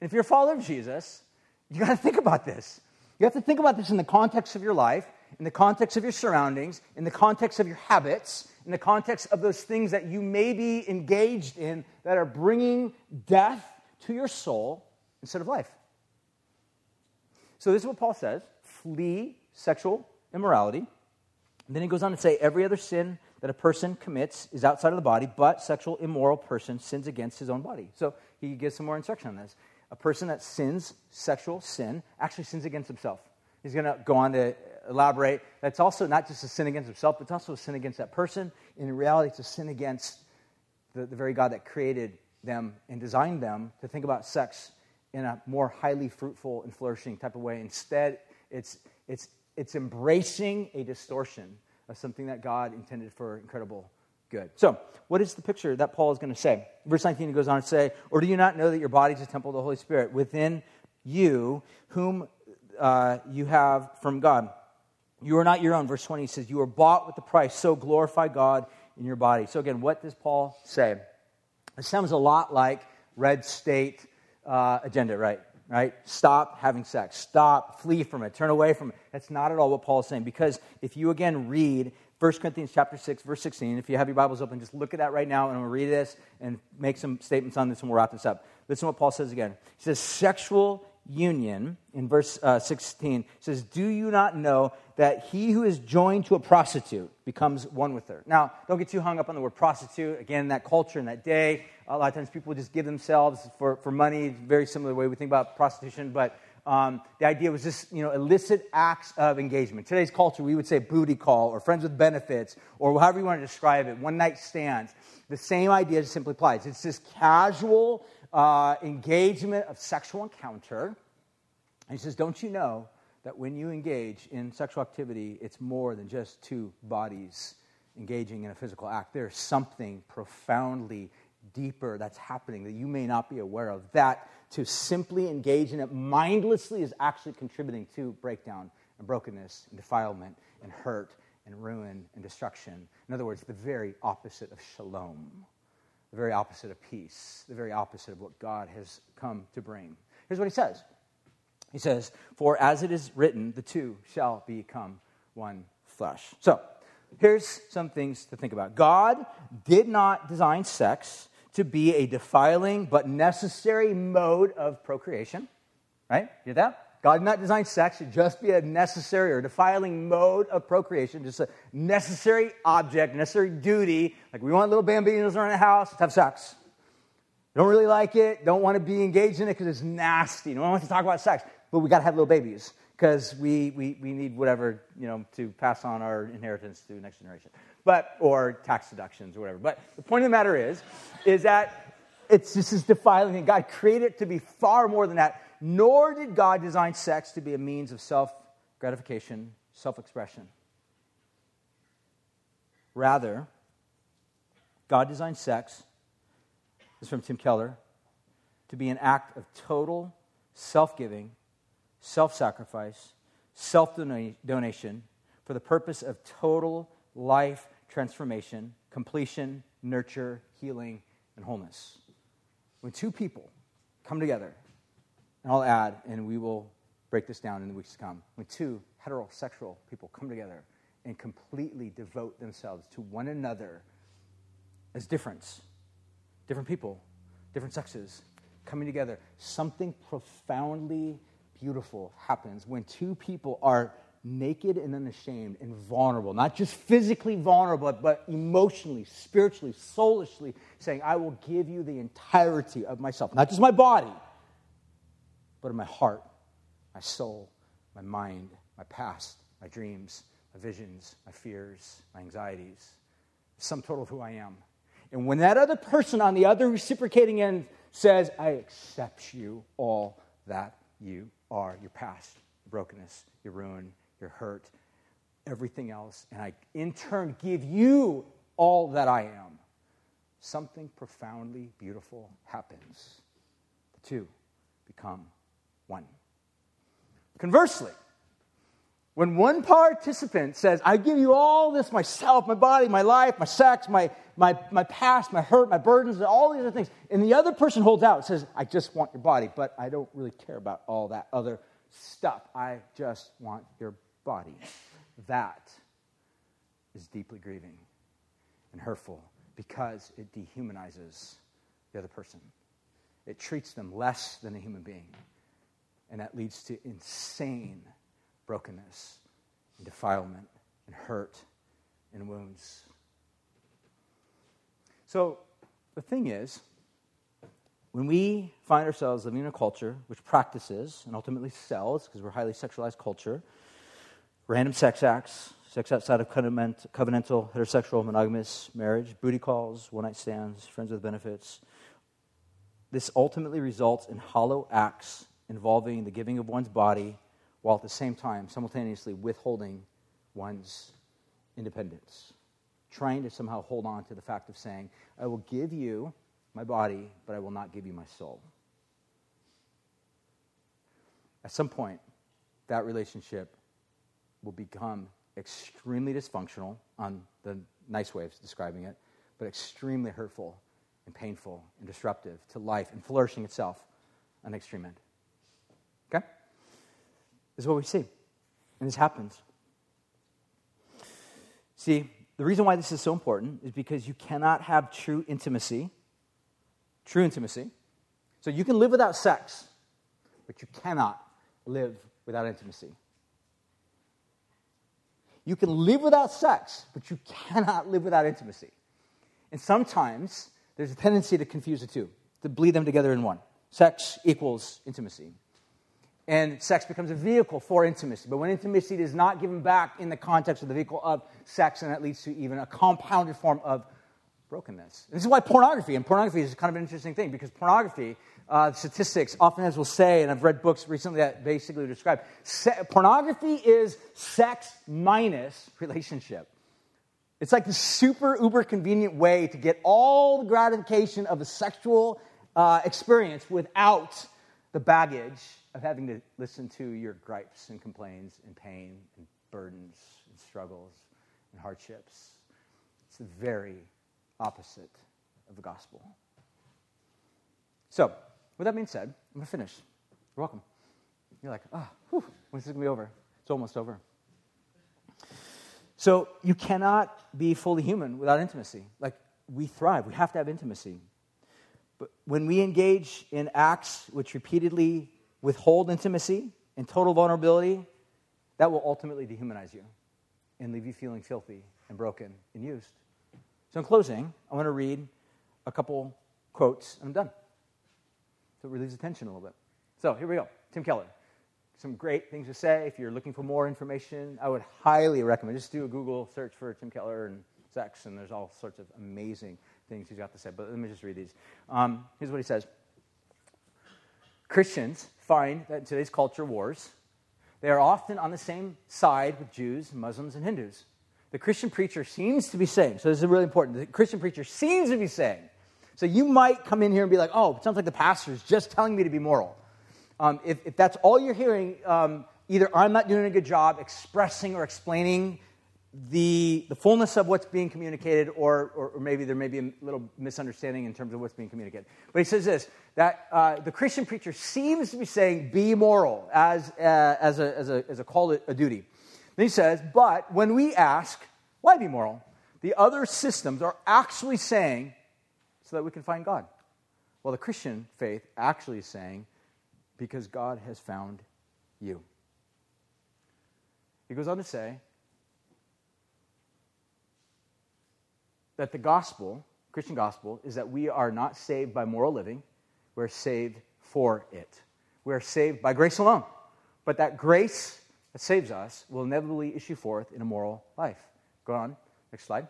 And if you're a follower of Jesus, you got to think about this. You have to think about this in the context of your life, in the context of your surroundings, in the context of your habits, in the context of those things that you may be engaged in that are bringing death to your soul instead of life. So, this is what Paul says flee sexual immorality. And then he goes on to say every other sin that a person commits is outside of the body, but sexual immoral person sins against his own body. So he gives some more instruction on this. A person that sins sexual sin actually sins against himself. He's going to go on to elaborate. That's also not just a sin against himself, but it's also a sin against that person. In reality, it's a sin against the, the very God that created them and designed them to think about sex in a more highly fruitful and flourishing type of way. Instead, it's, it's, it's embracing a distortion of something that God intended for incredible good. So, what is the picture that Paul is going to say? Verse 19 he goes on to say, Or do you not know that your body is a temple of the Holy Spirit within you, whom uh, you have from God? You are not your own. Verse 20 says, You are bought with the price, so glorify God in your body. So, again, what does Paul say? It sounds a lot like red state uh, agenda, right? Right? Stop having sex. Stop. Flee from it. Turn away from it. That's not at all what Paul is saying. Because if you again read 1 Corinthians chapter 6, verse 16, if you have your Bibles open, just look at that right now and I'm going to read this and make some statements on this and we'll wrap this up. Listen to what Paul says again. He says, Sexual union, in verse uh, 16, says, Do you not know that he who is joined to a prostitute becomes one with her? Now, don't get too hung up on the word prostitute. Again, in that culture, in that day, a lot of times people just give themselves for, for money, very similar way we think about prostitution, but um, the idea was just, you know, illicit acts of engagement. Today's culture, we would say booty call or friends with benefits or however you want to describe it, one night stands. The same idea just simply applies. It's this casual uh, engagement of sexual encounter. And he says, Don't you know that when you engage in sexual activity, it's more than just two bodies engaging in a physical act? There's something profoundly deeper that's happening that you may not be aware of. That to simply engage in it mindlessly is actually contributing to breakdown and brokenness and defilement and hurt and ruin and destruction. In other words, the very opposite of shalom the very opposite of peace, the very opposite of what God has come to bring. Here's what he says He says, For as it is written, the two shall become one flesh. So, here's some things to think about. God did not design sex to be a defiling but necessary mode of procreation. Right? You get that? God did not design sex to just be a necessary or defiling mode of procreation, just a necessary object, necessary duty. Like we want little bambinos around the house, let's have sex. Don't really like it, don't want to be engaged in it because it's nasty. No one wants to talk about sex, but we got to have little babies because we, we, we need whatever, you know, to pass on our inheritance to the next generation. But, or tax deductions or whatever. But the point of the matter is, is that it's just as defiling, and God created it to be far more than that nor did God design sex to be a means of self gratification, self expression. Rather, God designed sex, this is from Tim Keller, to be an act of total self giving, self sacrifice, self donation for the purpose of total life transformation, completion, nurture, healing, and wholeness. When two people come together and I'll add, and we will break this down in the weeks to come. When two heterosexual people come together and completely devote themselves to one another as difference, different people, different sexes, coming together, something profoundly beautiful happens when two people are naked and unashamed and vulnerable, not just physically vulnerable, but emotionally, spiritually, soulishly, saying, I will give you the entirety of myself, not just my body but in my heart, my soul, my mind, my past, my dreams, my visions, my fears, my anxieties, sum total of who I am. And when that other person on the other reciprocating end says, I accept you all that you are, your past, your brokenness, your ruin, your hurt, everything else, and I in turn give you all that I am, something profoundly beautiful happens. The two become one. Conversely, when one participant says, I give you all this myself, my body, my life, my sex, my, my, my past, my hurt, my burdens, all these other things, and the other person holds out, and says, I just want your body, but I don't really care about all that other stuff. I just want your body. That is deeply grieving and hurtful because it dehumanizes the other person. It treats them less than a human being. And that leads to insane brokenness and defilement and hurt and wounds. So the thing is, when we find ourselves living in a culture which practices and ultimately sells, because we're a highly sexualized culture, random sex acts, sex outside of covenantal, heterosexual, monogamous marriage, booty calls, one night stands, friends with benefits. This ultimately results in hollow acts involving the giving of one's body while at the same time simultaneously withholding one's independence. Trying to somehow hold on to the fact of saying, I will give you my body, but I will not give you my soul. At some point, that relationship will become extremely dysfunctional on the nice way of describing it, but extremely hurtful and painful and disruptive to life and flourishing itself on the extreme end. Okay? Is what we see. And this happens. See, the reason why this is so important is because you cannot have true intimacy. True intimacy. So you can live without sex, but you cannot live without intimacy. You can live without sex, but you cannot live without intimacy. And sometimes there's a tendency to confuse the two, to bleed them together in one. Sex equals intimacy. And sex becomes a vehicle for intimacy. But when intimacy is not given back in the context of the vehicle of sex, and that leads to even a compounded form of brokenness. And this is why pornography, and pornography is kind of an interesting thing because pornography uh, statistics oftentimes will say, and I've read books recently that basically describe se- pornography is sex minus relationship. It's like the super uber convenient way to get all the gratification of a sexual uh, experience without the baggage of having to listen to your gripes and complaints and pain and burdens and struggles and hardships. It's the very opposite of the gospel. So, with that being said, I'm going to finish. You're welcome. You're like, ah, oh, when's this going to be over? It's almost over. So you cannot be fully human without intimacy. Like, we thrive. We have to have intimacy. But when we engage in acts which repeatedly withhold intimacy and total vulnerability, that will ultimately dehumanize you and leave you feeling filthy and broken and used. So, in closing, I want to read a couple quotes, and I'm done. So it relieves the tension a little bit. So here we go. Tim Keller. Some great things to say. If you're looking for more information, I would highly recommend just do a Google search for Tim Keller and sex, and there's all sorts of amazing things he's got to say. But let me just read these. Um, here's what he says Christians find that in today's culture wars, they are often on the same side with Jews, Muslims, and Hindus. The Christian preacher seems to be saying, so this is really important, the Christian preacher seems to be saying so you might come in here and be like, oh, it sounds like the pastor is just telling me to be moral. Um, if, if, that's all you're hearing, um, either I'm not doing a good job expressing or explaining the, the fullness of what's being communicated, or, or, or, maybe there may be a little misunderstanding in terms of what's being communicated. But he says this that uh, the Christian preacher seems to be saying, be moral as, uh, as, a, as, a, as a call, a duty. Then he says, but when we ask, why be moral? The other systems are actually saying, so that we can find God. Well, the Christian faith actually is saying, because God has found you. He goes on to say that the gospel, Christian gospel, is that we are not saved by moral living, we're saved for it. We are saved by grace alone. But that grace that saves us will inevitably issue forth in a moral life. Go on, next slide.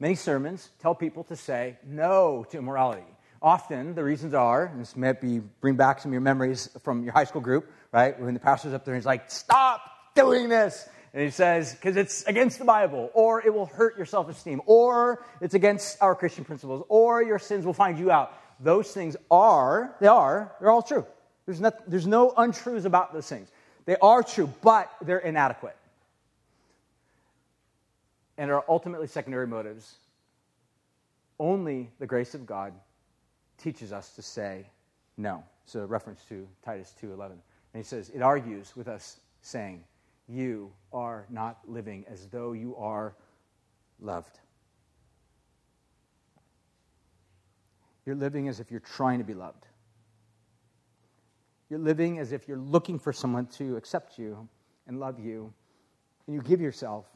Many sermons tell people to say no to immorality. Often the reasons are, and this might be bring back some of your memories from your high school group, right? When the pastor's up there and he's like, stop doing this. And he says, because it's against the Bible, or it will hurt your self esteem, or it's against our Christian principles, or your sins will find you out. Those things are, they are, they're all true. There's, not, there's no untruths about those things. They are true, but they're inadequate. And are ultimately secondary motives. Only the grace of God teaches us to say no. So reference to Titus 2:11. And he says it argues with us saying, "You are not living as though you are loved." You're living as if you're trying to be loved. You're living as if you're looking for someone to accept you and love you, and you give yourself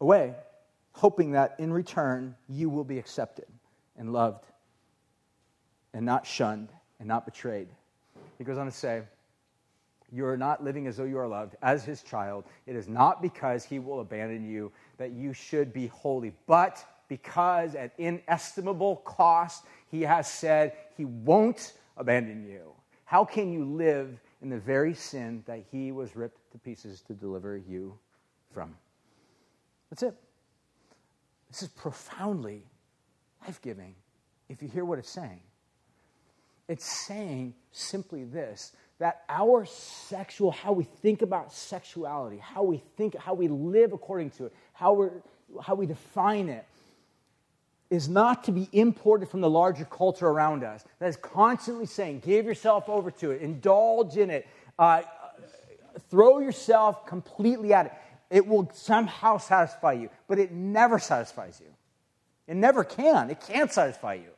away, hoping that in return you will be accepted and loved and not shunned and not betrayed. He goes on to say, You are not living as though you are loved as his child. It is not because he will abandon you that you should be holy, but because at inestimable cost he has said he won't abandon you. How can you live in the very sin that he was ripped to pieces to deliver you from? That's it. This is profoundly life giving if you hear what it's saying. It's saying simply this that our sexual, how we think about sexuality, how we think, how we live according to it, how, we how we define it, is not to be imported from the larger culture around us. That is constantly saying, give yourself over to it, indulge in it, uh, throw yourself completely at it. It will somehow satisfy you, but it never satisfies you. It never can. It can't satisfy you.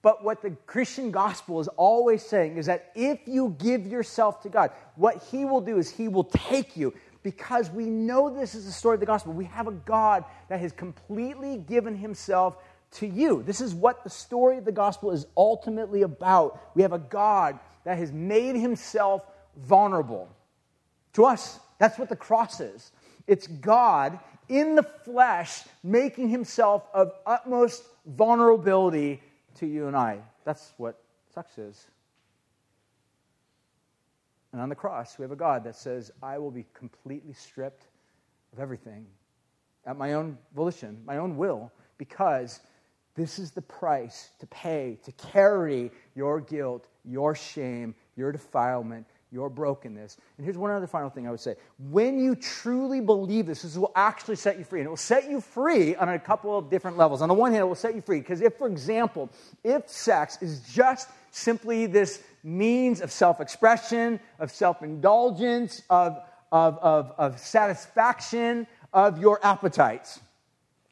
But what the Christian gospel is always saying is that if you give yourself to God, what He will do is He will take you because we know this is the story of the gospel. We have a God that has completely given Himself to you. This is what the story of the gospel is ultimately about. We have a God that has made Himself vulnerable to us. That's what the cross is. It's God in the flesh making Himself of utmost vulnerability to you and I. That's what sex is. And on the cross, we have a God that says, I will be completely stripped of everything at my own volition, my own will, because this is the price to pay to carry your guilt, your shame, your defilement, your brokenness. And here's one other final thing I would say. When you truly believe this, this will actually set you free. And it will set you free on a couple of different levels. On the one hand, it will set you free because if, for example, if sex is just simply this means of self expression, of self indulgence, of, of, of, of satisfaction of your appetites,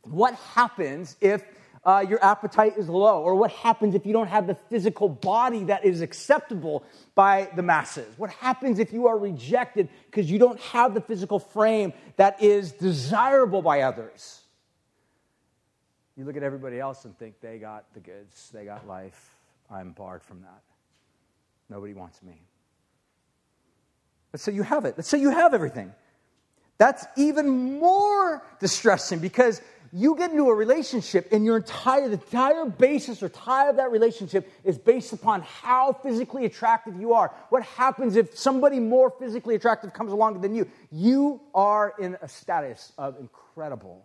what happens if uh, your appetite is low? Or what happens if you don't have the physical body that is acceptable by the masses? What happens if you are rejected because you don't have the physical frame that is desirable by others? You look at everybody else and think they got the goods, they got life. I'm barred from that. Nobody wants me. Let's say you have it. Let's say you have everything. That's even more distressing because you get into a relationship and your entire the entire basis or tie of that relationship is based upon how physically attractive you are. What happens if somebody more physically attractive comes along than you? You are in a status of incredible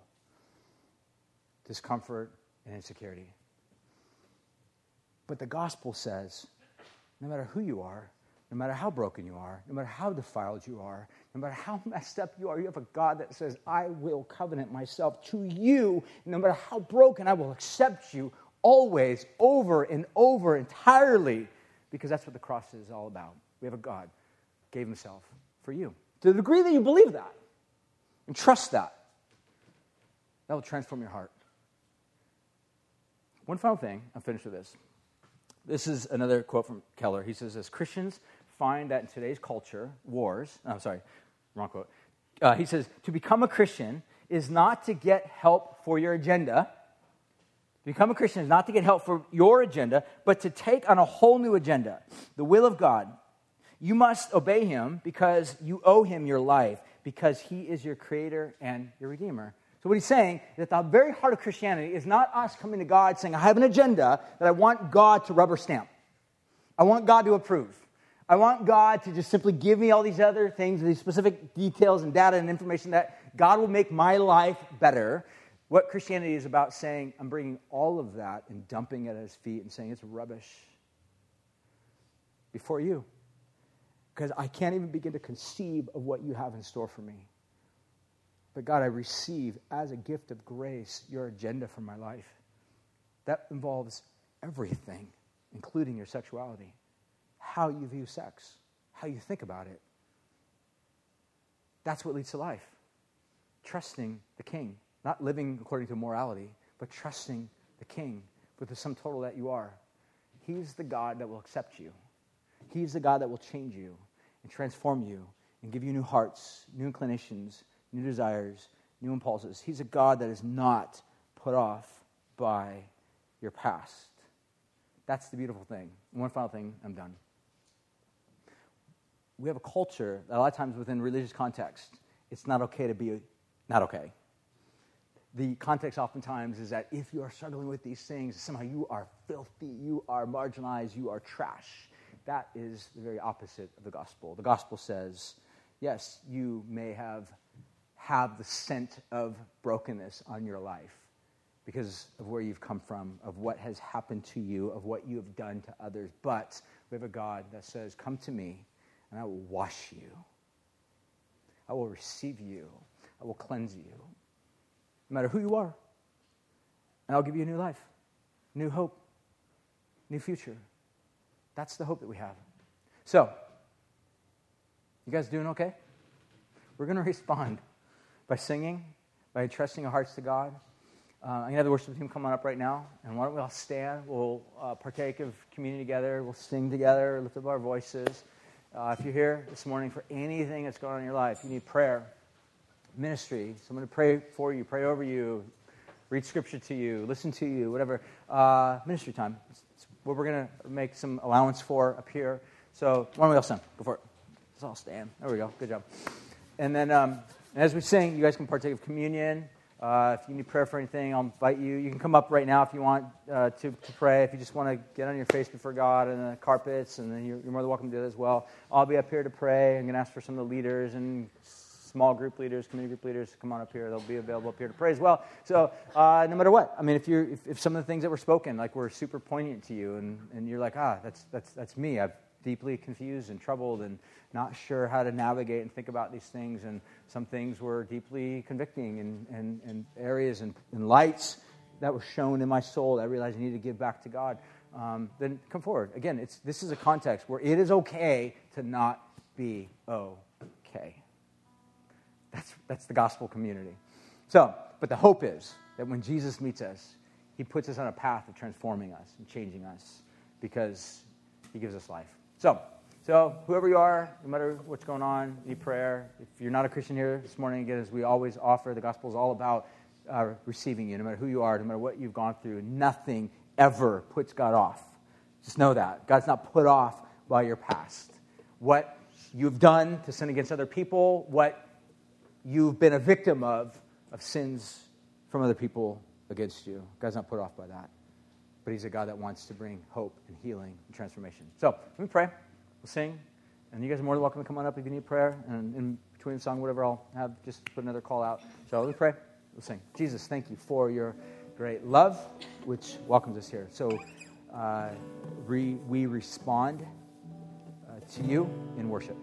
discomfort and insecurity. But the gospel says no matter who you are no matter how broken you are no matter how defiled you are no matter how messed up you are, you have a God that says, I will covenant myself to you. No matter how broken, I will accept you always, over and over, entirely, because that's what the cross is all about. We have a God gave himself for you. To the degree that you believe that and trust that, that will transform your heart. One final thing, I'll finish with this. This is another quote from Keller. He says, As Christians find that in today's culture, wars, I'm sorry, wrong quote. Uh, he says, to become a Christian is not to get help for your agenda. To become a Christian is not to get help for your agenda, but to take on a whole new agenda, the will of God. You must obey him because you owe him your life, because he is your creator and your redeemer. So, what he's saying is that the very heart of Christianity is not us coming to God saying, I have an agenda that I want God to rubber stamp. I want God to approve. I want God to just simply give me all these other things, these specific details and data and information that God will make my life better. What Christianity is about saying, I'm bringing all of that and dumping it at his feet and saying it's rubbish before you. Because I can't even begin to conceive of what you have in store for me. But God, I receive as a gift of grace your agenda for my life. That involves everything, including your sexuality, how you view sex, how you think about it. That's what leads to life. Trusting the King, not living according to morality, but trusting the King with the sum total that you are. He's the God that will accept you. He's the God that will change you and transform you and give you new hearts, new inclinations, new desires, new impulses. He's a God that is not put off by your past. That's the beautiful thing. one final thing, I'm done. We have a culture that a lot of times within religious context, it's not okay to be not okay. The context oftentimes is that if you are struggling with these things, somehow you are filthy, you are marginalized, you are trash. That is the very opposite of the gospel. The gospel says, yes, you may have have the scent of brokenness on your life because of where you've come from, of what has happened to you, of what you have done to others. But we have a God that says, Come to me, and I will wash you. I will receive you. I will cleanse you, no matter who you are. And I'll give you a new life, new hope, new future. That's the hope that we have. So, you guys doing okay? We're going to respond by singing, by trusting our hearts to God. Uh, I'm going to have the worship team come on up right now. And why don't we all stand? We'll uh, partake of communion together. We'll sing together, lift up our voices. Uh, if you're here this morning for anything that's going on in your life, you need prayer, ministry, someone to pray for you, pray over you, read scripture to you, listen to you, whatever. Uh, ministry time. It's, it's what we're going to make some allowance for up here. So why don't we all stand? Go for it. Let's all stand. There we go. Good job. And then. Um, as we sing, you guys can partake of communion. Uh, if you need prayer for anything, I'll invite you. You can come up right now if you want uh, to, to pray. If you just want to get on your face before God and the carpets, and then you're, you're more than welcome to do that as well. I'll be up here to pray. I'm going to ask for some of the leaders and small group leaders, community group leaders to come on up here. They'll be available up here to pray as well. So uh, no matter what, I mean, if you're if, if, some of the things that were spoken like were super poignant to you, and, and you're like, ah, that's that's that's me. I've deeply confused and troubled and not sure how to navigate and think about these things. And some things were deeply convicting and, and, and areas and, and lights that were shown in my soul that I realized I needed to give back to God. Um, then come forward. Again, it's, this is a context where it is okay to not be okay. That's, that's the gospel community. So, but the hope is that when Jesus meets us, he puts us on a path of transforming us and changing us because he gives us life. So, so whoever you are, no matter what's going on, need prayer. If you're not a Christian here this morning, again, as we always offer, the gospel is all about uh, receiving you, no matter who you are, no matter what you've gone through. Nothing ever puts God off. Just know that. God's not put off by your past. What you've done to sin against other people, what you've been a victim of, of sins from other people against you. God's not put off by that but He's a God that wants to bring hope and healing and transformation. So let me pray. We'll sing. And you guys are more than welcome to come on up if you need prayer. And in between the song, whatever, I'll have just put another call out. So let me pray. We'll sing. Jesus, thank you for your great love, which welcomes us here. So uh, we, we respond uh, to you in worship.